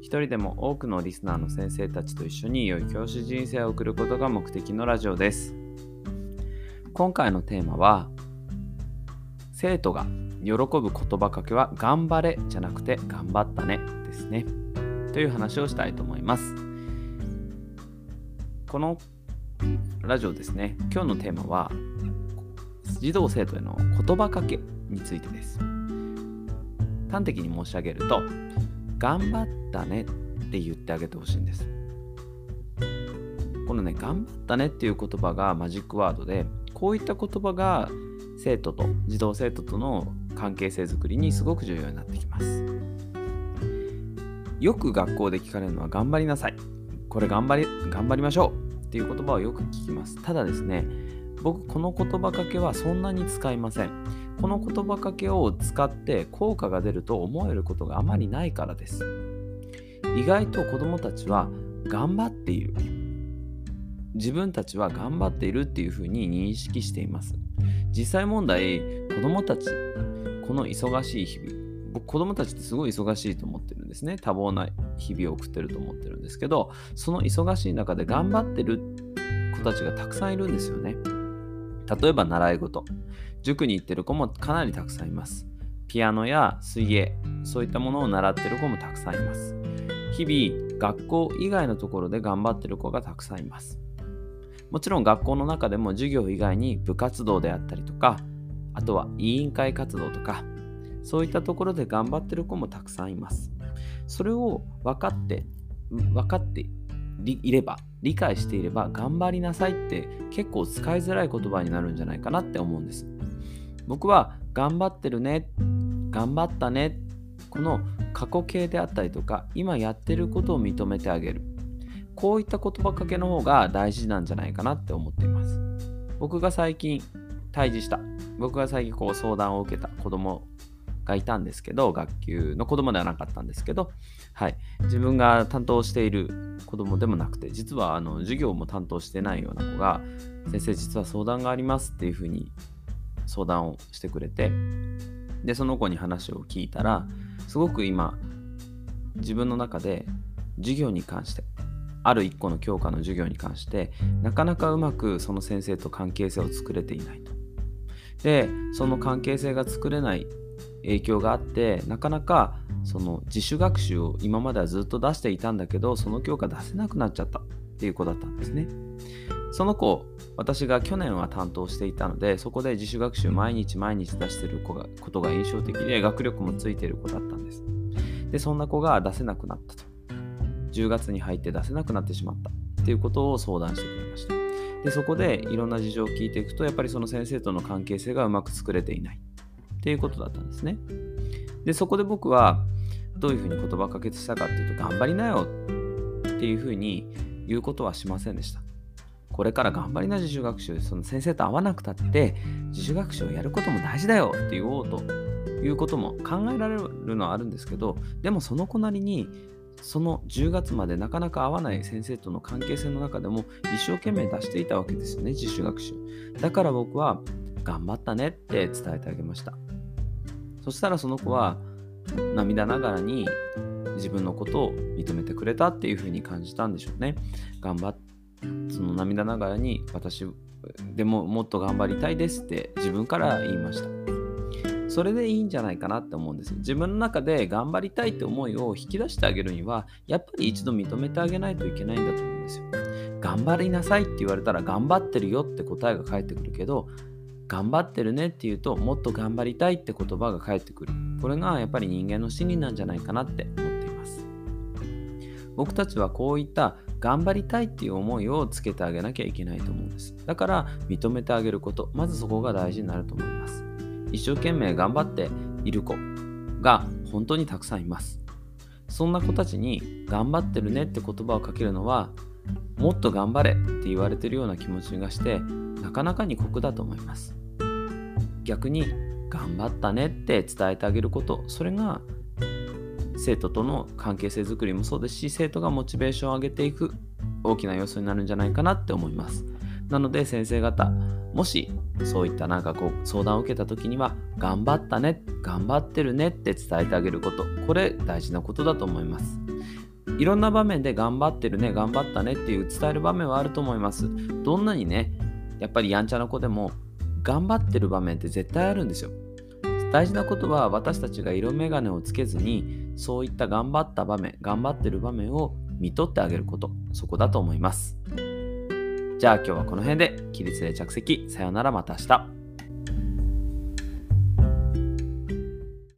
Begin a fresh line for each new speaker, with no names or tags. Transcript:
一人でも多くのリスナーの先生たちと一緒に良い教師人生を送ることが目的のラジオです。今回のテーマは、生徒が喜ぶ言葉かけは頑張れじゃなくて頑張ったねですね。という話をしたいと思います。このラジオですね、今日のテーマは、児童生徒への言葉かけについてです。端的に申し上げると、頑張ったねって言ってあげてほしいんです。このね、頑張ったねっていう言葉がマジックワードで、こういった言葉が生徒と、児童生徒との関係性づくりにすごく重要になってきます。よく学校で聞かれるのは頑張りなさい。これ頑張り、頑張りましょうっていう言葉をよく聞きます。ただですね、僕この言葉かけはそんなに使いません。この言葉かけを使って効果が出ると思えることがあまりないからです。意外と子供たちは頑張っている。自分たちは頑張っているっていうふうに認識しています。実際問題、子供たち、この忙しい日々、僕子供たちってすごい忙しいと思ってるんですね。多忙な日々を送ってると思ってるんですけど、その忙しい中で頑張ってる子たちがたくさんいるんですよね。例えば習い事。塾に行ってる子もかなりたくさんいます。ピアノや水泳、そういったものを習ってる子もたくさんいます。日々、学校以外のところで頑張ってる子がたくさんいます。もちろん学校の中でも授業以外に部活動であったりとか、あとは委員会活動とか、そういったところで頑張ってる子もたくさんいます。それを分かって、分かっていれば、理解していれば、頑張りなさいって結構使いづらい言葉になるんじゃないかなって思うんです。僕は頑張ってるね、頑張ったね、この過去形であったりとか、今やってることを認めてあげる。こういった言葉かけの方が大事なんじゃないかなって思っています。僕が最近退治した、僕が最近こう相談を受けた子供がいたんですけど、学級の子供ではなかったんですけど、はい、自分が担当している子供でもなくて、実はあの授業も担当してないような子が、先生実は相談がありますっていうふうに相談をしてくれてでその子に話を聞いたらすごく今自分の中で授業に関してある一個の教科の授業に関してなかなかうまくその先生と関係性を作れていないと。でその関係性が作れない影響があってなかなかその自主学習を今まではずっと出していたんだけどその教科出せなくなっちゃったていう子だったんですね。その子、私が去年は担当していたので、そこで自主学習毎日毎日出してる子がことが印象的で、学力もついてる子だったんです。で、そんな子が出せなくなったと。10月に入って出せなくなってしまったっていうことを相談してくれました。で、そこでいろんな事情を聞いていくと、やっぱりその先生との関係性がうまく作れていないっていうことだったんですね。で、そこで僕はどういうふうに言葉をかけしたかっていうと、頑張りなよっていうふうに言うことはしませんでした。これから頑張りな自主学習、その先生と会わなくたって自主学習をやることも大事だよって言おうということも考えられるのはあるんですけど、でもその子なりにその10月までなかなか会わない先生との関係性の中でも一生懸命出していたわけですよね、自主学習。だから僕は頑張ったねって伝えてあげました。そしたらその子は涙ながらに自分のことを認めてくれたっていうふうに感じたんでしょうね。頑張っその涙ながらに私でももっと頑張りたいですって自分から言いました。それでいいんじゃないかなって思うんです自分の中で頑張りたいって思いを引き出してあげるには、やっぱり一度認めてあげないといけないんだと思うんですよ。頑張りなさいって言われたら、頑張ってるよって答えが返ってくるけど、頑張ってるねって言うと、もっと頑張りたいって言葉が返ってくる。これがやっぱり人間の心理なんじゃないかなって思。僕たちはこういった頑張りたいっていう思いをつけてあげなきゃいけないと思うんです。だから認めてあげること、まずそこが大事になると思います。一生懸命頑張っている子が本当にたくさんいます。そんな子たちに頑張ってるねって言葉をかけるのはもっと頑張れって言われてるような気持ちがしてなかなかに酷だと思います逆に頑張ったねって伝えてあげることそれが生徒との関係性づくりもそうですし生徒がモチベーションを上げていく大きな要素になるんじゃないかなって思います。なので先生方もしそういったなんかこう相談を受けた時には頑張ったね頑張ってるねって伝えてあげることこれ大事なことだと思います。いろんな場面で頑張ってるね頑張ったねっていう伝える場面はあると思います。どんなにねやっぱりやんちゃな子でも頑張ってる場面って絶対あるんですよ。大事なことは私たちが色眼鏡をつけずにそういった頑張った場面頑張ってる場面を見とってあげることそこだと思います。じゃあ今日はこの辺で起立で着席。さよならまた明日。